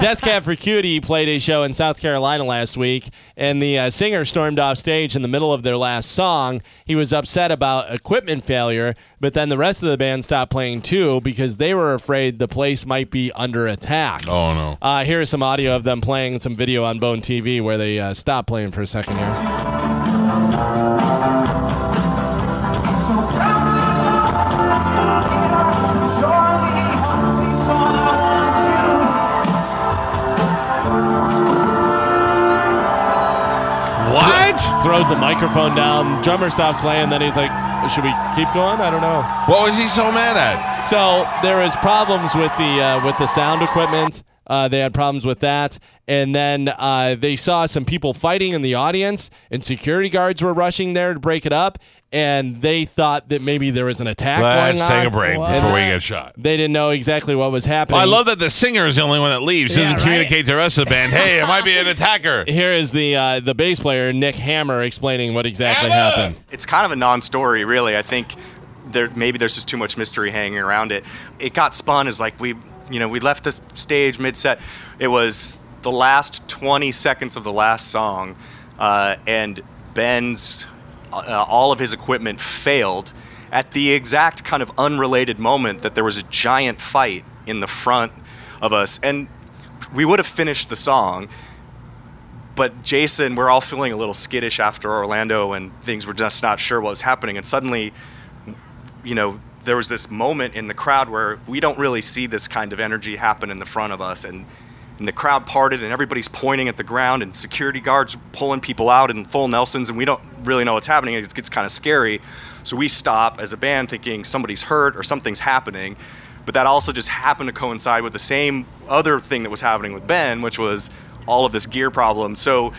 Death Cab for Cutie played a show in South Carolina last week, and the uh, singer stormed off stage in the middle of their last song. He was upset about equipment failure, but then the rest of the band stopped playing too because they were afraid the place might be under attack. Oh no. Uh, here's some audio of them playing some video on Bone TV where they uh, stopped playing for a second here. Throws a microphone down. Drummer stops playing. Then he's like, "Should we keep going? I don't know." What was he so mad at? So there was problems with the uh, with the sound equipment. Uh, they had problems with that, and then uh, they saw some people fighting in the audience, and security guards were rushing there to break it up. And they thought that maybe there was an attack Let's going take on. a break And before we get shot. They didn't know exactly what was happening. I love that the singer is the only one that leaves. Doesn't Yeah, right. communicate to the rest of the band. Hey, it might be an attacker. Here is the uh, the bass player Nick Harmer explaining what exactly Harmer! happened. It's kind of a non-story, really. I think there maybe there's just too much mystery hanging around it. It got spun as like we, you know, we left the stage mid-set. It was the last 20 seconds of the last song, uh, and Ben's uh, all of his equipment failed at the exact kind of unrelated moment that there was a giant fight in the front of us, and we would have finished the song but Jason, we're all feeling a little skittish after Orlando and things were just not sure what was happening. And suddenly, you know, there was this moment in the crowd where we don't really see this kind of energy happen in the front of us. And, and the crowd parted and everybody's pointing at the ground and security guards pulling people out in full Nelsons. And we don't really know what's happening. It gets kind of scary. So we stop as a band thinking somebody's hurt or something's happening. But that also just happened to coincide with the same other thing that was happening with Ben, which was all of this gear problem. So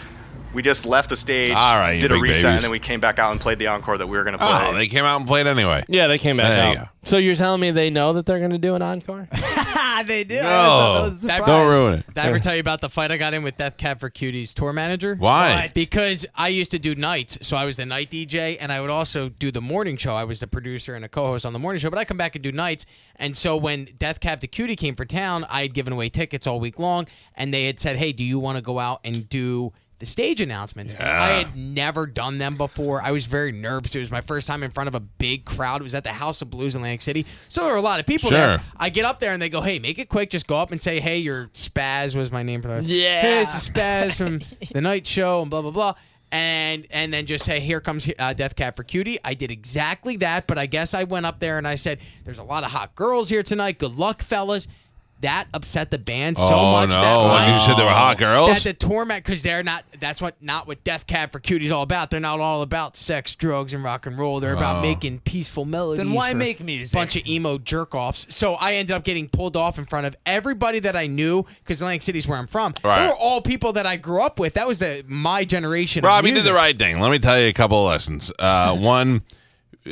we just left the stage, All right, did a reset, babies. and then we came back out and played the encore that we were going to oh, play. Oh, they came out and played anyway. Yeah, they came back There out. go. So you're telling me they know that they're going to do an encore? they do. No. that was a That- surprise. Don't ruin it. Did I ever tell you about the fight I got in with Death Cab for Cutie's tour manager? Why? Because I used to do nights, so I was the night DJ, and I would also do the morning show. I was the producer and a co-host on the morning show, but I come back and do nights. And so when Death Cab to Cutie came for town, I had given away tickets all week long, and they had said, "Hey, do you want to go out and do?" The stage announcements. And I had never done them before. I was very nervous. It was my first time in front of a big crowd. It was at the House of Blues in Atlantic City. So there were a lot of people Sure. there. I get up there and they go, "Hey, make it quick. Just go up and say, hey, your Spaz was my name for that. Yeah. Hey, this is Spaz from the night show and blah blah blah." And and then just say, "Here comes uh, Death Cab for Cutie." I did exactly that, but I guess I went up there and I said, "There's a lot of hot girls here tonight. Good luck, fellas." That upset the band so oh much no! that When I- you said they were hot girls. that the torment because they're not that's what not what death cab for cuties all about they're not all about sex drugs and rock and roll they're about Oh. making peaceful melodies Then why for make music? bunch of emo jerk offs so i ended up getting pulled off in front of everybody that i knew because atlantic city's where i'm from Right. they were all people that i grew up with that was the my generation of Robbie did the right thing. Let me tell you a couple of lessons. Uh, one,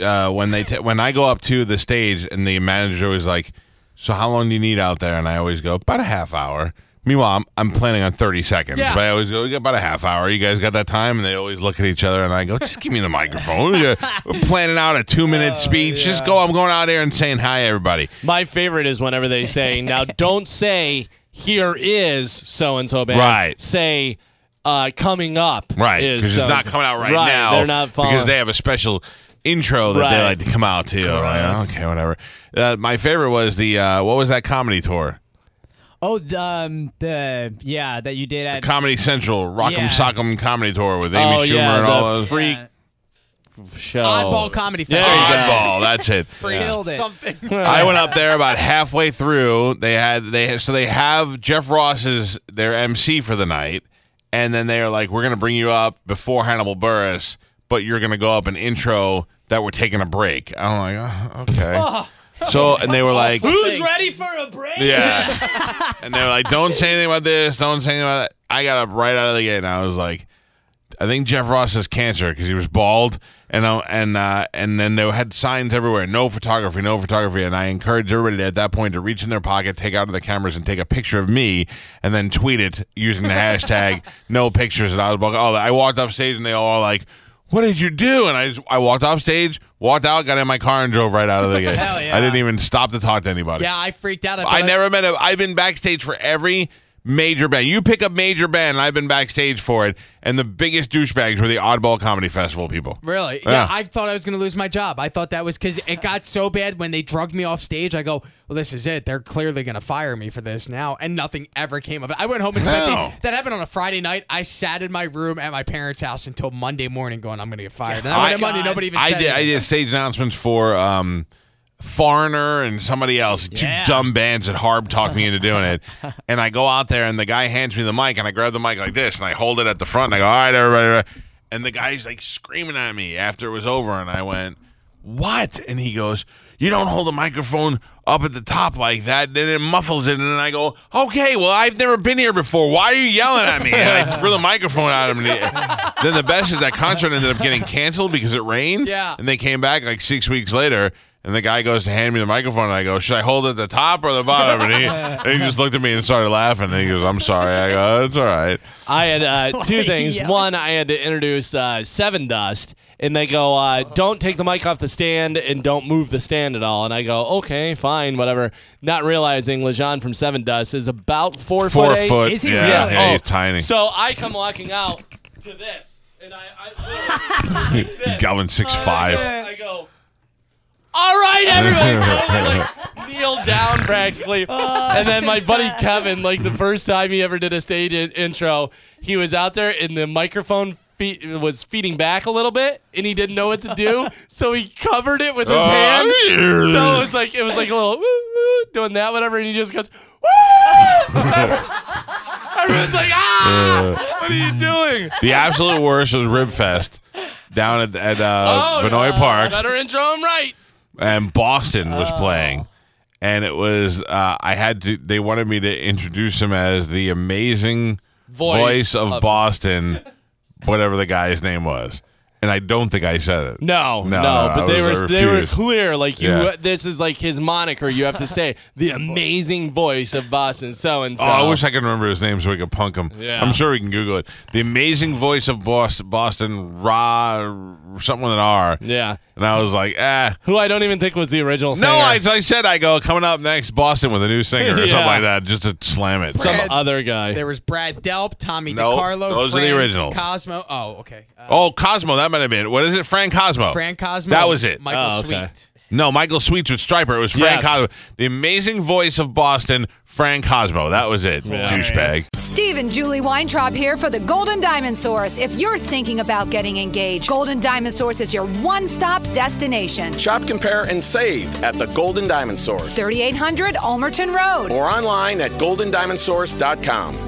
uh, when they t- when I go up to the stage and the manager was like, "So how long do you need out there?" and I always go about a half hour. Meanwhile, I'm, I'm planning on 30 seconds, Yeah. but I always go "We got about a half hour. You guys got that time? And they always look at each other, and I go, "Just give me the microphone. We're we're planning out a two minute speech. Just go. I'm going out there and saying hi, everybody. My favorite is whenever they say, now don't say, here is so and so band. Right. Say, uh, coming up. Right, is because it's not so-and-so. coming out right, Right, now. They're not following. because they have a special intro that they like to come out to. I'm like, Gross. okay, whatever. Uh, my favorite was the uh, what was that comedy tour? Oh, the, um, the yeah that you did at Comedy Central, Rock'em Yeah. Sock'em comedy tour with Amy Oh, Schumer yeah, and the all those. freak Yeah. show. oddball comedy There festival you go. Oddball, that's it. Killed it. something I went up there about halfway through. They had they so they have Jeff Ross as their MC for the night, and then they're like, "We're gonna bring you up before Hannibal Buress, but you're gonna go up an intro that we're taking a break." I'm like, oh, "Okay." So and they were like, Who's ready for a break? Yeah. and they were like, don't say anything about this. Don't say anything about that. I got up right out of the gate and I was like, I think Jeff Ross has cancer because he was bald. And uh, and uh, and then they had signs everywhere, no photography, no photography. And I encouraged everybody at that point to reach in their pocket, take out of the cameras, and take a picture of me, and then tweet it using the hashtag no pictures. And I was like, oh, I walked off stage and they all were like, what did you do? And I just, I walked off stage, walked out, got in my car, and drove right out of the gate. Hell yeah. I didn't even stop to talk to anybody. yeah i freaked out I like- never met a. I've been backstage for every major band. You pick up major band, and I've been backstage for it, and the biggest douchebags were the Oddball Comedy Festival people. Really? Yeah. Yeah. I thought I was going to lose my job. I thought that was because it got so bad when they drugged me off stage. I go, well, this is it. They're clearly going to fire me for this now. And nothing ever came of it. I went home and spent the, that happened on a Friday night. I sat in my room at my parents' house until Monday morning going, I'm going to get fired. And then I, Monday, nobody even I said did. I anything. did stage announcements for um, Foreigner and somebody else. Two dumb bands that Harb talked me into doing it. And I go out there, and the guy hands me the mic, and I grab the mic like this, and I hold it at the front, and I go, "All right, everybody." And the guy's like screaming at me after it was over, and I went, "What?" And he goes, "You don't hold the microphone." Up at the top like that, then it muffles it, and I go, "Okay, well, I've never been here before. Why are you yelling at me?" And I threw the microphone at him. And he, then the best is that concert ended up getting canceled because it rained. Yeah. And they came back like six weeks later, and the guy goes to hand me the microphone, and I go, "Should I hold it at the top or the bottom?" And he, and he just looked at me and started laughing. And he goes, "I'm sorry." I go, "It's all right." I had uh, two things. Yeah. One, I had to introduce uh, Sevendust, and they go, uh, "Don't take the mic off the stand and don't move the stand at all." And I go, "Okay, fine, whatever." Not realizing Lajon from Sevendust is about four, Four foot. eight. foot. Is he yeah, really? yeah, Oh, he's tiny. So I come walking out to this, and I, I literally like this. Galvin six five. I go, all right, everyone. So I, like, kneel down practically. and then my buddy Kevin, like the first time he ever did a stage in- intro, he was out there and the microphone fe- was feeding back a little bit and he didn't know what to do. so he covered it with his Oh, hand. So it was like, it was like a little woo, woo, doing that, whatever. And he just goes, woo! Everyone's like, ah, what are you doing? The absolute worst was Ribfest down at, at uh, Oh, Vinoy Park. Better intro him right. And Boston was Oh. playing, and it was uh, I had to. They wanted me to introduce him as the amazing Voice voice, of, of- Boston, whatever the guy's name was, and I don't think I said it. No, No, no, no, but I they was- were they were clear. Like you, Yeah. this is like his moniker. You have to say the amazing voice of Boston, so and so. Oh, I wish I could remember his name so we could punk him. Yeah. I'm sure we can Google it. The amazing voice of Boston, Boston Ra, something with an R. Yeah, And I was like, ah. who I don't even think was the original. No. I, I said I go coming up next, Boston with a new singer or Yeah. something like that, just to slam it. some other guy. There was Brad Delp, Tommy Nope, DeCarlo, those are the originals. Cosmo. Oh, okay. Uh, Oh, Cosmo, that might have been. What is it? Frank Cosmo. Frank Cosmo. That was it. Michael Oh, okay. Sweet. No, Michael Sweets with Stryper. It was Frank Yes. Cosmo. The amazing voice of Boston, Frank Cosmo. That was it. Yeah. Douchebag. Steve and Julie Weintraub here for the Golden Diamond Source. If you're thinking about getting engaged, Golden Diamond Source is your one stop destination. Shop, compare, and save at the Golden Diamond Source 3800 Almerton Road. or online at goldendiamondsource.com.